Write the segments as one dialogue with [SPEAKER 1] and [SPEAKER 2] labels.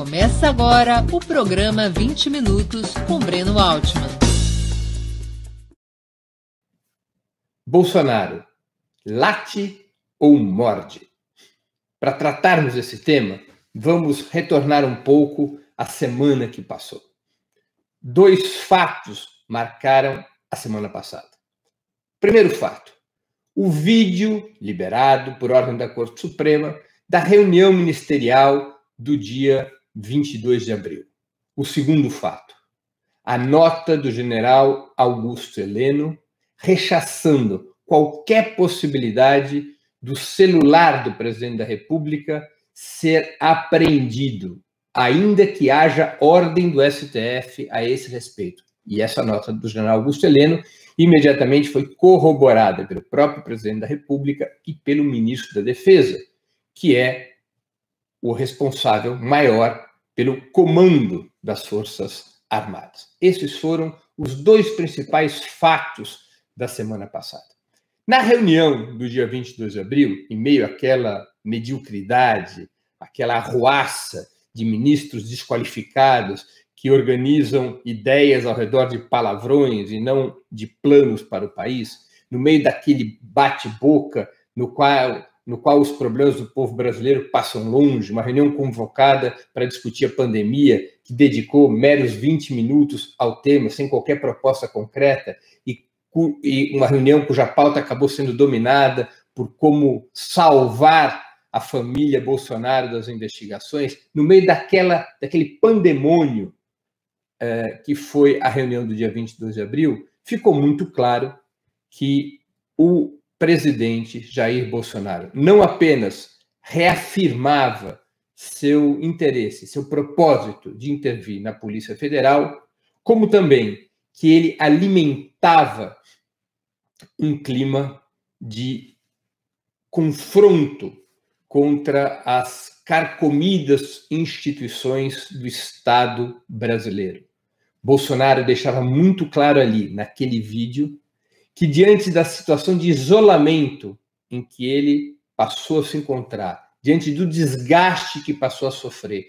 [SPEAKER 1] Começa agora o programa 20 Minutos com Breno Altman.
[SPEAKER 2] Bolsonaro, late ou morde? Para tratarmos desse tema, vamos retornar um pouco à semana que passou. Dois fatos marcaram a semana passada. Primeiro fato: o vídeo liberado por ordem da Corte Suprema da reunião ministerial do dia 22 de abril. O segundo fato, a nota do general Augusto Heleno rechaçando qualquer possibilidade do celular do presidente da República ser apreendido, ainda que haja ordem do STF a esse respeito. E essa nota do general Augusto Heleno imediatamente foi corroborada pelo próprio presidente da República e pelo ministro da Defesa, que é o responsável maior pelo comando das Forças Armadas. Esses foram os dois principais fatos da semana passada. Na reunião do dia 22 de abril, em meio àquela mediocridade, aquela arruaça de ministros desqualificados que organizam ideias ao redor de palavrões e não de planos para o país, no meio daquele bate-boca no qual no qual os problemas do povo brasileiro passam longe, uma reunião convocada para discutir a pandemia, que dedicou meros 20 minutos ao tema, sem qualquer proposta concreta, e, e uma reunião cuja pauta acabou sendo dominada por como salvar a família Bolsonaro das investigações, no meio daquela, daquele pandemônio eh, que foi a reunião do dia 22 de abril, ficou muito claro que o presidente Jair Bolsonaro não apenas reafirmava seu interesse, seu propósito de intervir na Polícia Federal, como também que ele alimentava um clima de confronto contra as carcomidas instituições do Estado brasileiro. Bolsonaro deixava muito claro ali, naquele vídeo, que, diante da situação de isolamento em que ele passou a se encontrar, diante do desgaste que passou a sofrer,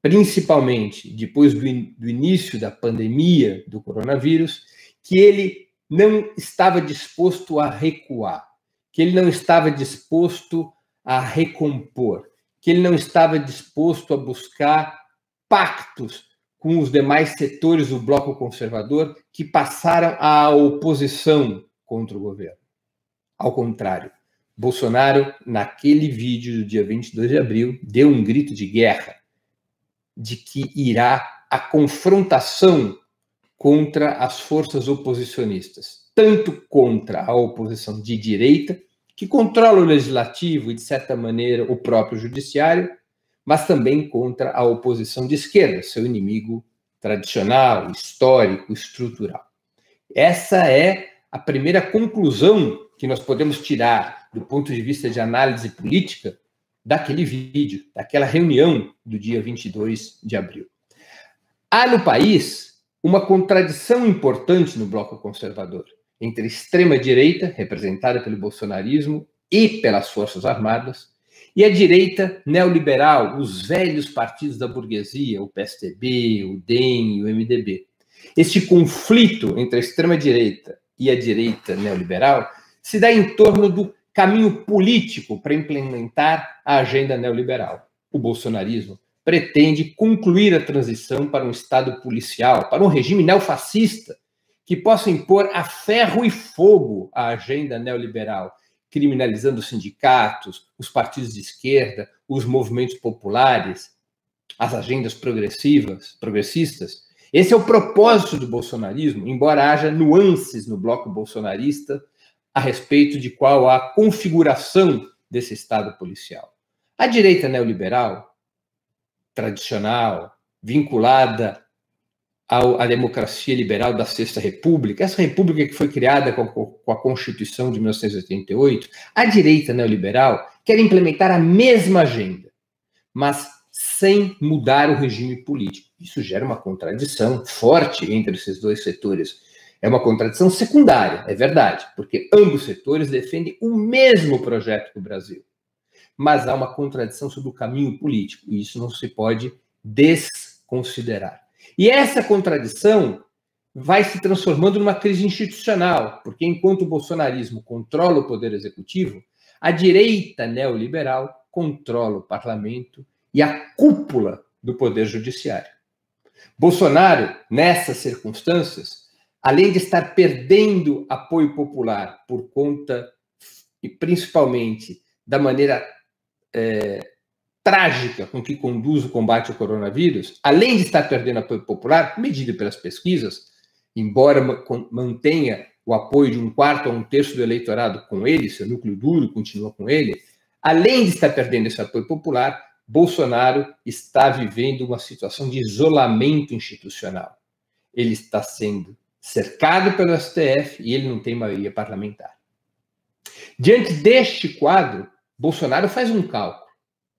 [SPEAKER 2] principalmente depois do, in do início da pandemia do coronavírus, que ele não estava disposto a recuar, que ele não estava disposto a recompor, que ele não estava disposto a buscar pactos com os demais setores do bloco conservador que passaram à oposição contra o governo. Ao contrário, Bolsonaro, naquele vídeo do dia 22 de abril, deu um grito de guerra de que irá a confrontação contra as forças oposicionistas, tanto contra a oposição de direita, que controla o legislativo e, de certa maneira, o próprio judiciário, mas também contra a oposição de esquerda, seu inimigo tradicional, histórico, estrutural. Essa é a primeira conclusão que nós podemos tirar do ponto de vista de análise política daquele vídeo, daquela reunião do dia 22 de abril. Há no país uma contradição importante no bloco conservador entre a extrema-direita, representada pelo bolsonarismo e pelas Forças Armadas, e a direita neoliberal, os velhos partidos da burguesia, o PSDB, o DEM o MDB. Este conflito entre a extrema-direita e a direita neoliberal se dá em torno do caminho político para implementar a agenda neoliberal. O bolsonarismo pretende concluir a transição para um Estado policial, para um regime neofascista, que possa impor a ferro e fogo a agenda neoliberal, criminalizando os sindicatos, os partidos de esquerda, os movimentos populares, as agendas progressivas, progressistas, esse é o propósito do bolsonarismo, embora haja nuances no bloco bolsonarista a respeito de qual a configuração desse Estado policial. A direita neoliberal, tradicional, vinculada ao, à democracia liberal da Sexta República, essa república que foi criada com, com a Constituição de 1988, a direita neoliberal quer implementar a mesma agenda, mas sem mudar o regime político. Isso gera uma contradição forte entre esses dois setores. É uma contradição secundária, é verdade, porque ambos setores defendem o mesmo projeto do Brasil. Mas há uma contradição sobre o caminho político, e isso não se pode desconsiderar. E essa contradição vai se transformando numa crise institucional, porque enquanto o bolsonarismo controla o poder executivo, a direita neoliberal controla o parlamento e a cúpula do poder judiciário. Bolsonaro, nessas circunstâncias, além de estar perdendo apoio popular por conta, e principalmente da maneira é, trágica com que conduz o combate ao coronavírus, além de estar perdendo apoio popular, medido pelas pesquisas, embora mantenha o apoio de um quarto a um terço do eleitorado com ele, seu núcleo duro continua com ele, além de estar perdendo esse apoio popular, Bolsonaro está vivendo uma situação de isolamento institucional. Ele está sendo cercado pelo STF e ele não tem maioria parlamentar. Diante deste quadro, Bolsonaro faz um cálculo.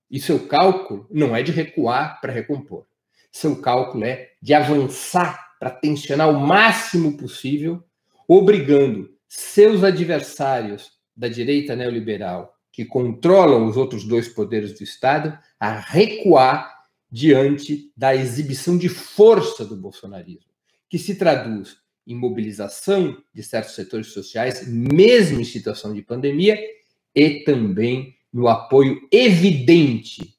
[SPEAKER 2] E seu cálculo não é de recuar para recompor. Seu cálculo é de avançar para tensionar o máximo possível, obrigando seus adversários da direita neoliberal, que controlam os outros dois poderes do Estado, a recuar diante da exibição de força do bolsonarismo, que se traduz em mobilização de certos setores sociais, mesmo em situação de pandemia, e também no apoio evidente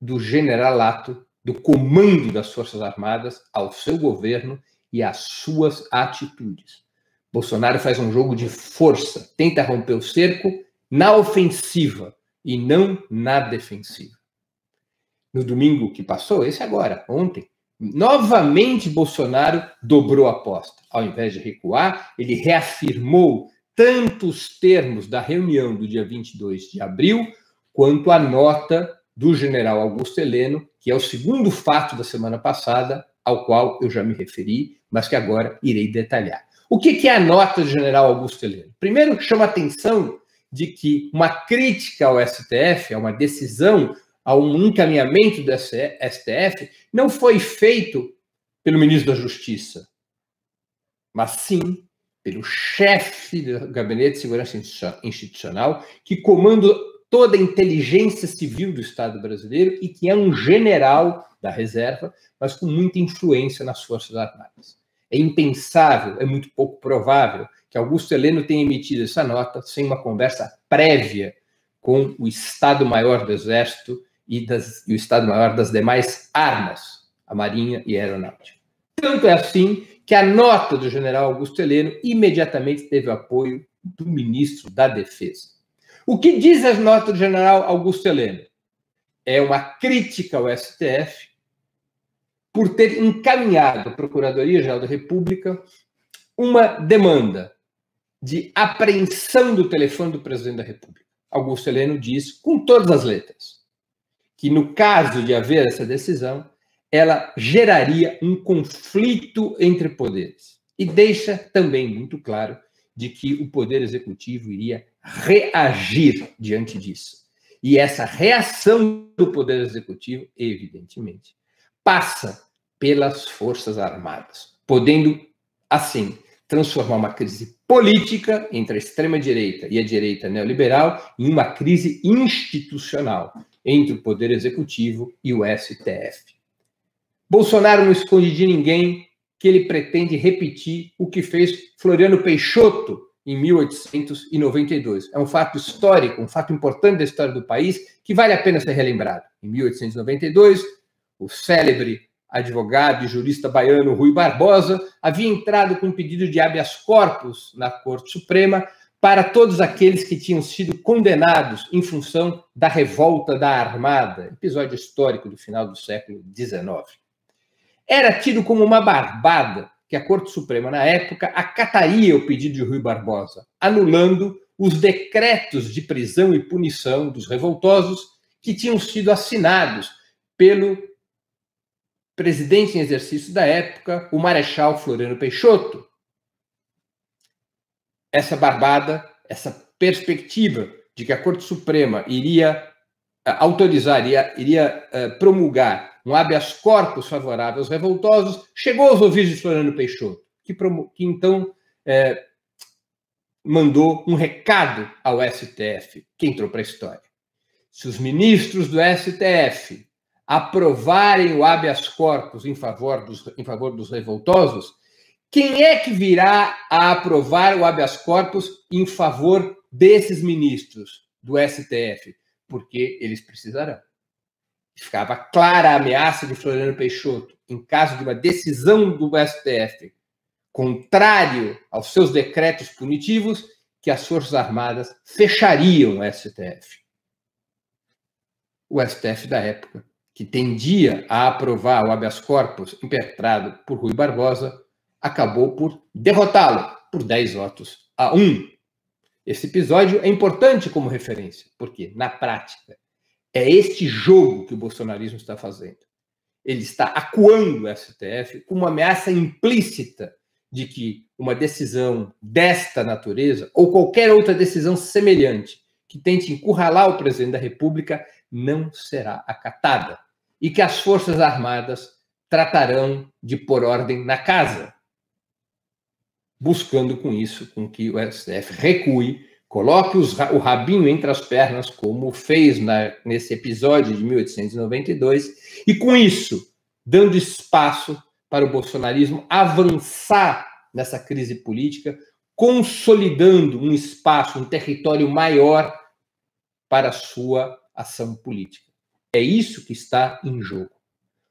[SPEAKER 2] do generalato do comando das Forças Armadas ao seu governo e às suas atitudes. Bolsonaro faz um jogo de força, tenta romper o cerco na ofensiva e não na defensiva. No domingo que passou, esse agora, ontem, novamente Bolsonaro dobrou a aposta. Ao invés de recuar, ele reafirmou tanto os termos da reunião do dia 22 de abril, quanto a nota do general Augusto Heleno, que é o segundo fato da semana passada, ao qual eu já me referi, mas que agora irei detalhar. O que é a nota do general Augusto Heleno? Primeiro, chama a atenção de que uma crítica ao STF, a uma decisão, a um encaminhamento do STF, não foi feito pelo ministro da Justiça, mas sim pelo chefe do Gabinete de Segurança Institucional, que comanda toda a inteligência civil do Estado brasileiro e que é um general da reserva, mas com muita influência nas Forças Armadas. É impensável, é muito pouco provável que Augusto Heleno tenha emitido essa nota sem uma conversa prévia com o Estado-Maior do Exército e, das, e o Estado-Maior das demais armas, a Marinha e a Aeronáutica. Tanto é assim que a nota do general Augusto Heleno imediatamente teve o apoio do ministro da Defesa. O que diz a nota do general Augusto Heleno? É uma crítica ao STF por ter encaminhado à Procuradoria-Geral da República uma demanda de apreensão do telefone do presidente da República. Augusto Heleno diz, com todas as letras, que no caso de haver essa decisão, ela geraria um conflito entre poderes. E deixa também muito claro de que o poder executivo iria reagir diante disso. E essa reação do Poder Executivo, evidentemente, passa pelas Forças Armadas, podendo, assim, transformar uma crise política entre a extrema-direita e a direita neoliberal em uma crise institucional entre o Poder Executivo e o STF. Bolsonaro não esconde de ninguém que ele pretende repetir o que fez Floriano Peixoto em 1892. É um fato histórico, um fato importante da história do país, que vale a pena ser relembrado. Em 1892, o célebre advogado e jurista baiano Rui Barbosa havia entrado com um pedido de habeas corpus na Corte Suprema para todos aqueles que tinham sido condenados em função da revolta da Armada, episódio histórico do final do século XIX. Era tido como uma barbada que a Corte Suprema, na época, acataria o pedido de Rui Barbosa, anulando os decretos de prisão e punição dos revoltosos que tinham sido assinados pelo presidente em exercício da época, o Marechal Floriano Peixoto. Essa barbada, essa perspectiva de que a Corte Suprema iria eh, autorizar, iria, iria uh, promulgar um habeas corpus favorável aos revoltosos, chegou aos ouvidos de Floriano Peixoto, que, que então é, mandou um recado ao STF, que entrou para a história. Se os ministros do STF aprovarem o habeas corpus em favor dos, em favor dos revoltosos, quem é que virá a aprovar o habeas corpus em favor desses ministros do STF? Porque eles precisarão. Ficava clara a ameaça de Floriano Peixoto, em caso de uma decisão do STF contrário aos seus decretos punitivos, que as Forças Armadas fechariam o STF. O STF da época, que tendia a aprovar o habeas corpus impetrado por Rui Barbosa, acabou por derrotá-lo por 10 votos a 1. Esse episódio é importante como referência, porque, na prática, é este jogo que o bolsonarismo está fazendo. Ele está acuando o STF com uma ameaça implícita de que uma decisão desta natureza, ou qualquer outra decisão semelhante, que tente encurralar o presidente da República, não será acatada. E que as Forças Armadas tratarão de pôr ordem na casa, buscando com isso com que o STF recue, coloque os, o rabinho entre as pernas, como fez na, nesse episódio de 1892, e com isso, dando espaço para o bolsonarismo avançar nessa crise política, consolidando um espaço, um território maior para a sua ação política. É isso que está em jogo.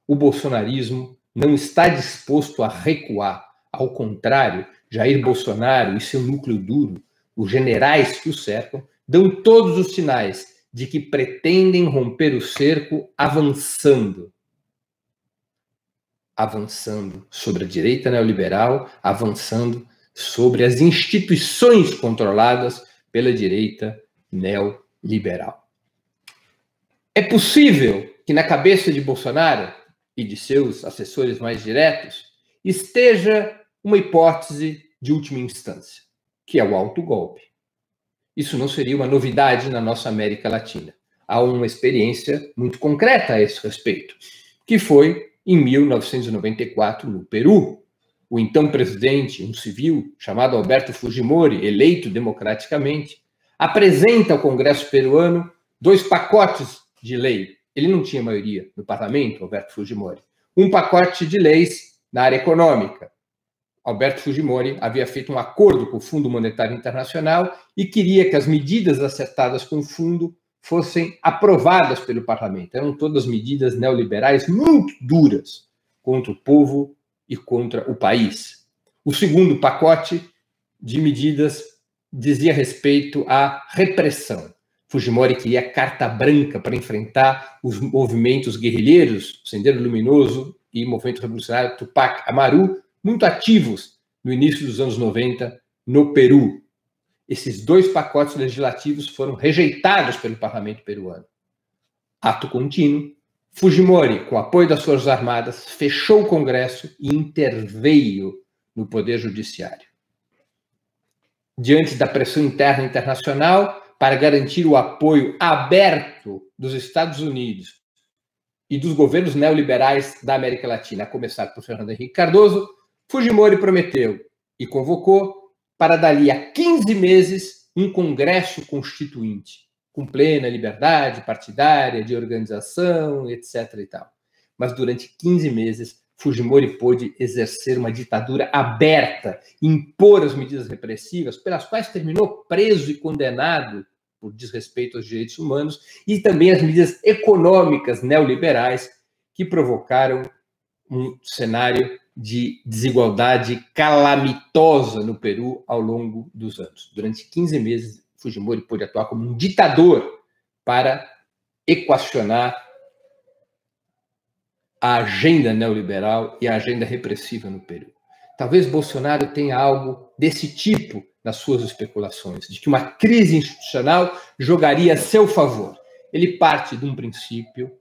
[SPEAKER 2] O bolsonarismo não está disposto a recuar. Ao contrário, Jair Bolsonaro e seu núcleo duro, os generais que o cercam, dão todos os sinais de que pretendem romper o cerco avançando avançando sobre a direita neoliberal, avançando sobre as instituições controladas pela direita neoliberal. É possível que na cabeça de Bolsonaro e de seus assessores mais diretos esteja uma hipótese de última instância, que é o autogolpe. Isso não seria uma novidade na nossa América Latina. Há uma experiência muito concreta a esse respeito, que foi em 1994, no Peru. O então presidente, um civil chamado Alberto Fujimori, eleito democraticamente, apresenta ao Congresso peruano dois pacotes de lei. Ele não tinha maioria no parlamento, Alberto Fujimori. Um pacote de leis na área econômica. Alberto Fujimori havia feito um acordo com o Fundo Monetário Internacional e queria que as medidas acertadas com o fundo fossem aprovadas pelo parlamento. Eram todas medidas neoliberais muito duras contra o povo e contra o país. O segundo pacote de medidas dizia respeito à repressão. Fujimori queria carta branca para enfrentar os movimentos guerrilheiros, Sendeiro Luminoso e Movimento Revolucionário Tupac Amaru, muito ativos no início dos anos 90 no Peru. Esses dois pacotes legislativos foram rejeitados pelo parlamento peruano. Ato contínuo, Fujimori, com apoio das Forças Armadas, fechou o Congresso e interveio no Poder Judiciário. Diante da pressão interna e internacional, para garantir o apoio aberto dos Estados Unidos e dos governos neoliberais da América Latina, a começar por Fernando Henrique Cardoso, Fujimori prometeu e convocou para dali a 15 meses um congresso constituinte, com plena liberdade partidária, de organização, etc. e tal. Mas durante 15 meses, Fujimori pôde exercer uma ditadura aberta, impor as medidas repressivas, pelas quais terminou preso e condenado por desrespeito aos direitos humanos, e também as medidas econômicas neoliberais que provocaram um cenário de desigualdade calamitosa no Peru ao longo dos anos. Durante 15 meses, Fujimori pôde atuar como um ditador para equacionar a agenda neoliberal e a agenda repressiva no Peru. Talvez Bolsonaro tenha algo desse tipo nas suas especulações, de que uma crise institucional jogaria a seu favor. Ele parte de um princípio,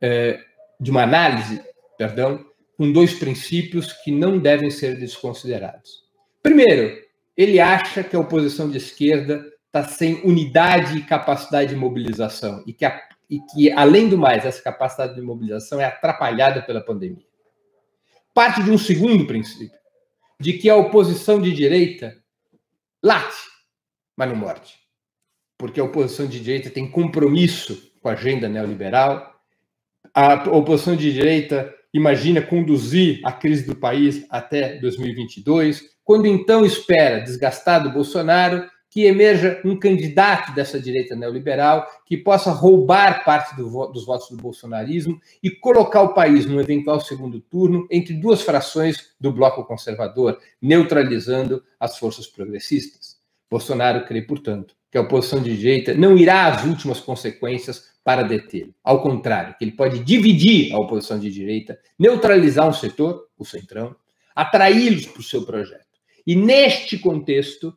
[SPEAKER 2] é, de uma análise, perdão, com dois princípios que não devem ser desconsiderados. Primeiro, ele acha que a oposição de esquerda está sem unidade e capacidade de mobilização e que, a, e que, além do mais, essa capacidade de mobilização é atrapalhada pela pandemia. Parte de um segundo princípio, de que a oposição de direita late, mas não morde. Porque a oposição de direita tem compromisso com a agenda neoliberal, a oposição de direita imagina conduzir a crise do país até 2022, quando então espera, desgastado Bolsonaro, que emerja um candidato dessa direita neoliberal que possa roubar parte do, dos votos do bolsonarismo e colocar o país num eventual segundo turno entre duas frações do bloco conservador, neutralizando as forças progressistas. Bolsonaro crê, portanto, que a oposição de direita não irá às últimas consequências para detê-lo. Ao contrário, ele pode dividir a oposição de direita, neutralizar um setor, o centrão, atraí-los para o seu projeto. E neste contexto,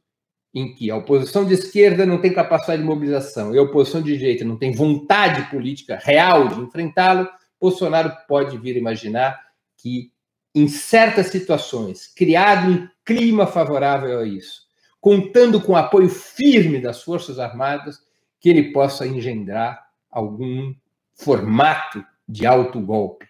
[SPEAKER 2] em que a oposição de esquerda não tem capacidade de mobilização e a oposição de direita não tem vontade política real de enfrentá-lo, Bolsonaro pode vir imaginar que, em certas situações, criado um clima favorável a isso, contando com o apoio firme das Forças Armadas, que ele possa engendrar algum formato de autogolpe,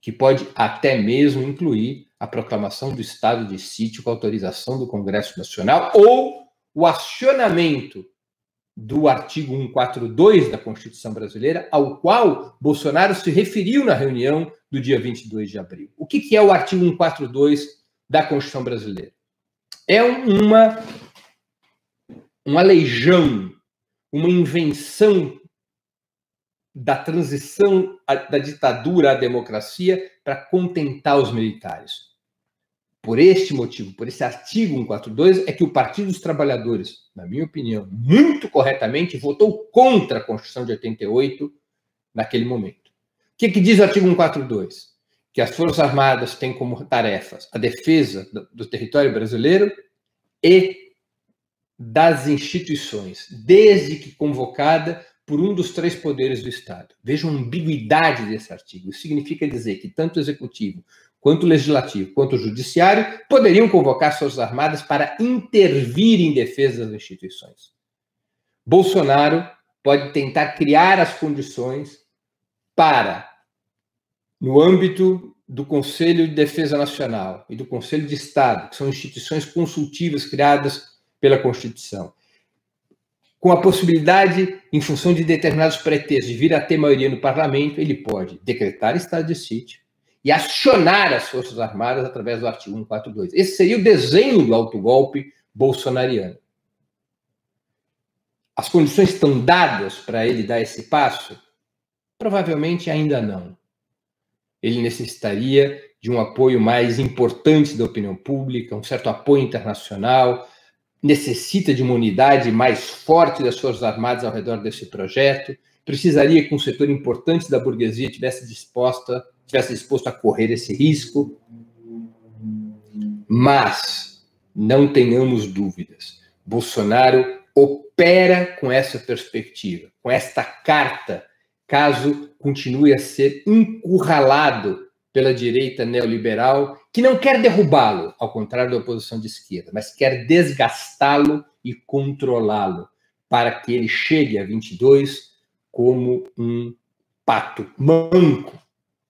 [SPEAKER 2] que pode até mesmo incluir a proclamação do estado de sítio com autorização do Congresso Nacional ou o acionamento do artigo 142 da Constituição Brasileira, ao qual Bolsonaro se referiu na reunião do dia 22 de abril. O que é o artigo 142 da Constituição Brasileira? É uma, uma legião, uma invenção da transição da ditadura à democracia para contentar os militares. Por este motivo, por esse artigo 142, é que o Partido dos Trabalhadores, na minha opinião, muito corretamente, votou contra a Constituição de 88 naquele momento. O que, que diz o artigo 142? Que as Forças Armadas têm como tarefas a defesa do, do território brasileiro e das instituições, desde que convocada por um dos três poderes do Estado. Vejam a ambiguidade desse artigo. Isso significa dizer que tanto o executivo quanto o legislativo quanto o judiciário, poderiam convocar Forças Armadas para intervir em defesa das instituições. Bolsonaro pode tentar criar as condições para, no âmbito do Conselho de Defesa Nacional e do Conselho de Estado, que são instituições consultivas criadas pela Constituição, com a possibilidade, em função de determinados pretextos, de vir a ter maioria no parlamento, ele pode decretar estado de sítio, e acionar as Forças Armadas através do artigo 142. Esse seria o desenho do autogolpe bolsonariano. As condições estão dadas para ele dar esse passo? Provavelmente ainda não. Ele necessitaria de um apoio mais importante da opinião pública, um certo apoio internacional, necessita de uma unidade mais forte das Forças Armadas ao redor desse projeto, precisaria que um setor importante da burguesia tivesse disposta tivesse disposto a correr esse risco. Mas não tenhamos dúvidas, Bolsonaro opera com essa perspectiva, com esta carta, caso continue a ser encurralado pela direita neoliberal, que não quer derrubá-lo, ao contrário da oposição de esquerda, mas quer desgastá-lo e controlá-lo, para que ele chegue a 22 como um pato manco,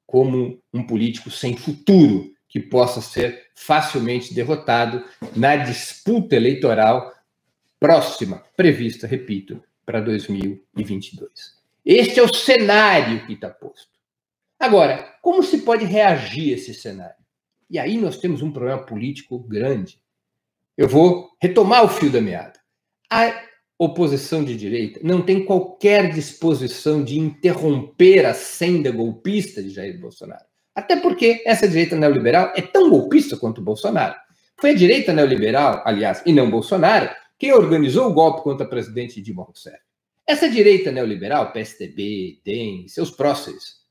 [SPEAKER 2] como um político sem futuro, que possa ser facilmente derrotado na disputa eleitoral próxima, prevista, repito, para 2022. Este é o cenário que está posto. Agora, como se pode reagir a esse cenário? E aí nós temos um problema político grande. Eu vou retomar o fio da meada. A oposição de direita não tem qualquer disposição de interromper a senda golpista de Jair Bolsonaro. Até porque essa direita neoliberal é tão golpista quanto o Bolsonaro. Foi a direita neoliberal, aliás, e não Bolsonaro, quem organizou o golpe contra o presidente Dilma Rousseff. Essa direita neoliberal, PSDB, DEM, seus próceres,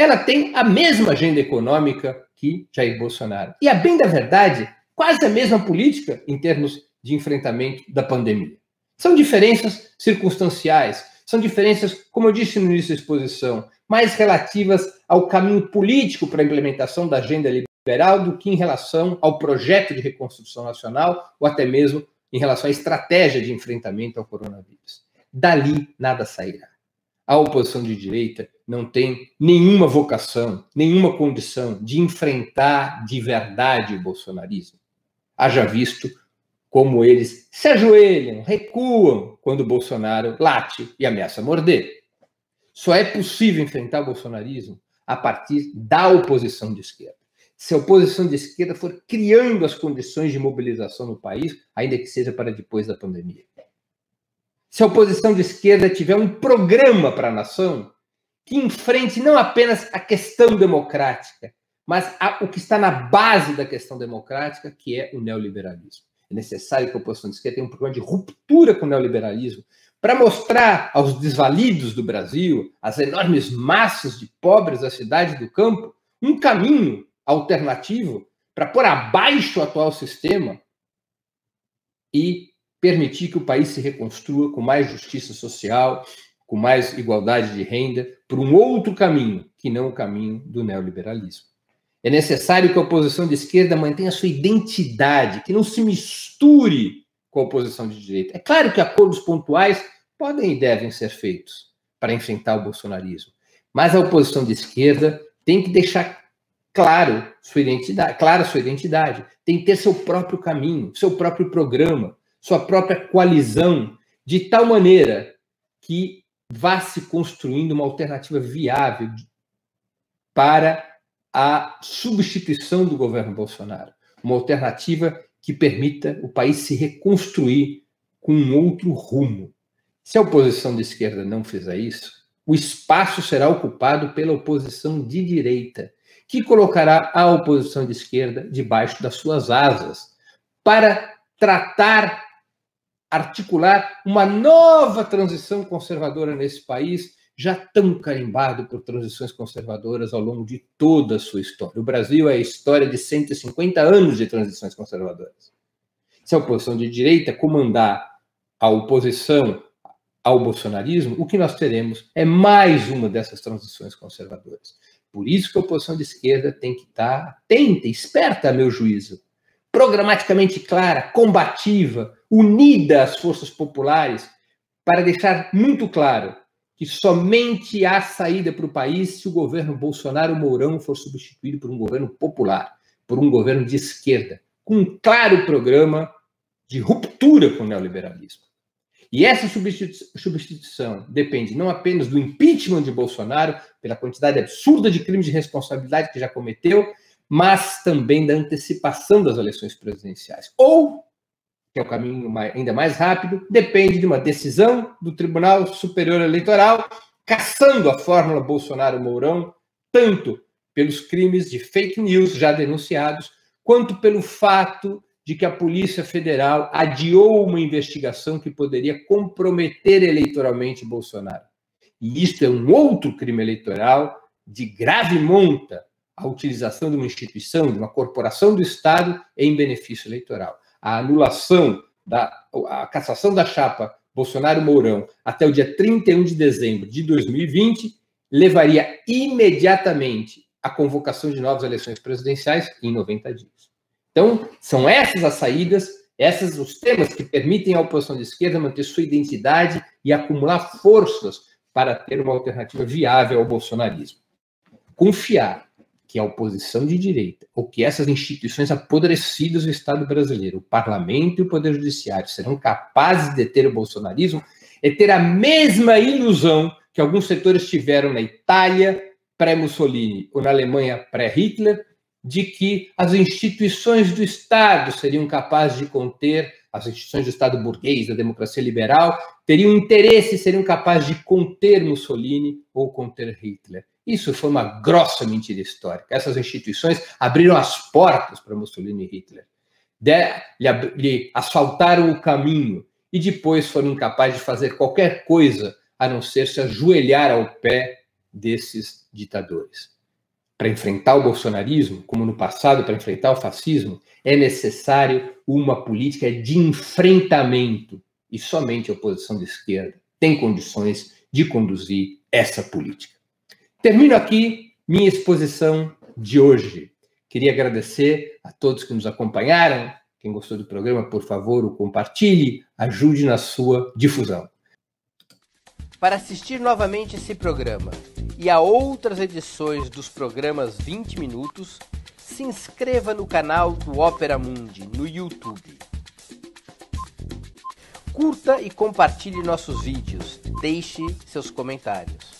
[SPEAKER 2] ela tem a mesma agenda econômica que Jair Bolsonaro. E, a bem da verdade, quase a mesma política em termos de enfrentamento da pandemia. São diferenças circunstanciais, são diferenças, como eu disse no início da exposição, mais relativas ao caminho político para a implementação da agenda liberal do que em relação ao projeto de reconstrução nacional ou até mesmo em relação à estratégia de enfrentamento ao coronavírus. Dali nada sairá. A oposição de direita não tem nenhuma vocação, nenhuma condição de enfrentar de verdade o bolsonarismo. Haja visto como eles se ajoelham, recuam quando Bolsonaro late e ameaça morder. Só é possível enfrentar o bolsonarismo a partir da oposição de esquerda. Se a oposição de esquerda for criando as condições de mobilização no país, ainda que seja para depois da pandemia. Se a oposição de esquerda tiver um programa para a nação que enfrente não apenas a questão democrática, mas a, o que está na base da questão democrática, que é o neoliberalismo. É necessário que a oposição de esquerda tenha um programa de ruptura com o neoliberalismo, para mostrar aos desvalidos do Brasil, às enormes massas de pobres da cidade do campo, um caminho alternativo para pôr abaixo o atual sistema e permitir que o país se reconstrua com mais justiça social, com mais igualdade de renda, por um outro caminho, que não o caminho do neoliberalismo. É necessário que a oposição de esquerda mantenha sua identidade, que não se misture com a oposição de direita. É claro que acordos pontuais podem e devem ser feitos para enfrentar o bolsonarismo, mas a oposição de esquerda tem que deixar claro sua identidade, clara sua identidade, tem que ter seu próprio caminho, seu próprio programa, sua própria coalizão, de tal maneira que vá se construindo uma alternativa viável para a substituição do governo Bolsonaro, uma alternativa que permita o país se reconstruir com um outro rumo. Se a oposição de esquerda não fizer isso, o espaço será ocupado pela oposição de direita, que colocará a oposição de esquerda debaixo das suas asas, para tratar, articular uma nova transição conservadora nesse país, já tão carimbado por transições conservadoras ao longo de toda a sua história. O Brasil é a história de 150 anos de transições conservadoras. Se a oposição de direita comandar a oposição ao bolsonarismo, o que nós teremos é mais uma dessas transições conservadoras. Por isso que a oposição de esquerda tem que estar atenta, esperta, a meu juízo, programaticamente clara, combativa, unida às forças populares, para deixar muito claro que somente há saída para o país se o governo Bolsonaro Mourão for substituído por um governo popular, por um governo de esquerda, com um claro programa de ruptura com o neoliberalismo. E essa substituição depende não apenas do impeachment de Bolsonaro, pela quantidade absurda de crimes de responsabilidade que já cometeu, mas também da antecipação das eleições presidenciais. Ou que é o caminho ainda mais rápido, depende de uma decisão do Tribunal Superior Eleitoral, caçando a fórmula Bolsonaro-Mourão, tanto pelos crimes de fake news já denunciados, quanto pelo fato de que a Polícia Federal adiou uma investigação que poderia comprometer eleitoralmente Bolsonaro. E isto é um outro crime eleitoral de grave monta, a utilização de uma instituição, de uma corporação do Estado em benefício eleitoral a anulação da a cassação da chapa Bolsonaro-Mourão até o dia 31 de dezembro de 2020 levaria imediatamente à convocação de novas eleições presidenciais em 90 dias. Então, são essas as saídas, esses os temas que permitem à oposição de esquerda manter sua identidade e acumular forças para ter uma alternativa viável ao bolsonarismo. Confiar que a oposição de direita, ou que essas instituições apodrecidas do Estado brasileiro, o parlamento e o poder judiciário, serão capazes de deter o bolsonarismo, é ter a mesma ilusão que alguns setores tiveram na Itália pré-Mussolini ou na Alemanha pré-Hitler, de que as instituições do Estado seriam capazes de conter as instituições do Estado burguês, da democracia liberal, teriam interesse, seriam capazes de conter Mussolini ou conter Hitler. Isso foi uma grossa mentira histórica. Essas instituições abriram as portas para Mussolini e Hitler, de, lhe, lhe asfaltaram o caminho e depois foram incapazes de fazer qualquer coisa a não ser se ajoelhar ao pé desses ditadores. Para enfrentar o bolsonarismo, como no passado para enfrentar o fascismo, é necessário uma política de enfrentamento e somente a oposição de esquerda tem condições de conduzir essa política. Termino aqui minha exposição de hoje. Queria agradecer a todos que nos acompanharam. Quem gostou do programa, por favor, o compartilhe, ajude na sua difusão.
[SPEAKER 3] Para assistir novamente esse programa e a outras edições dos programas 20 Minutos, se inscreva no canal do Opera Mundi no YouTube. Curta e compartilhe nossos vídeos. Deixe seus comentários.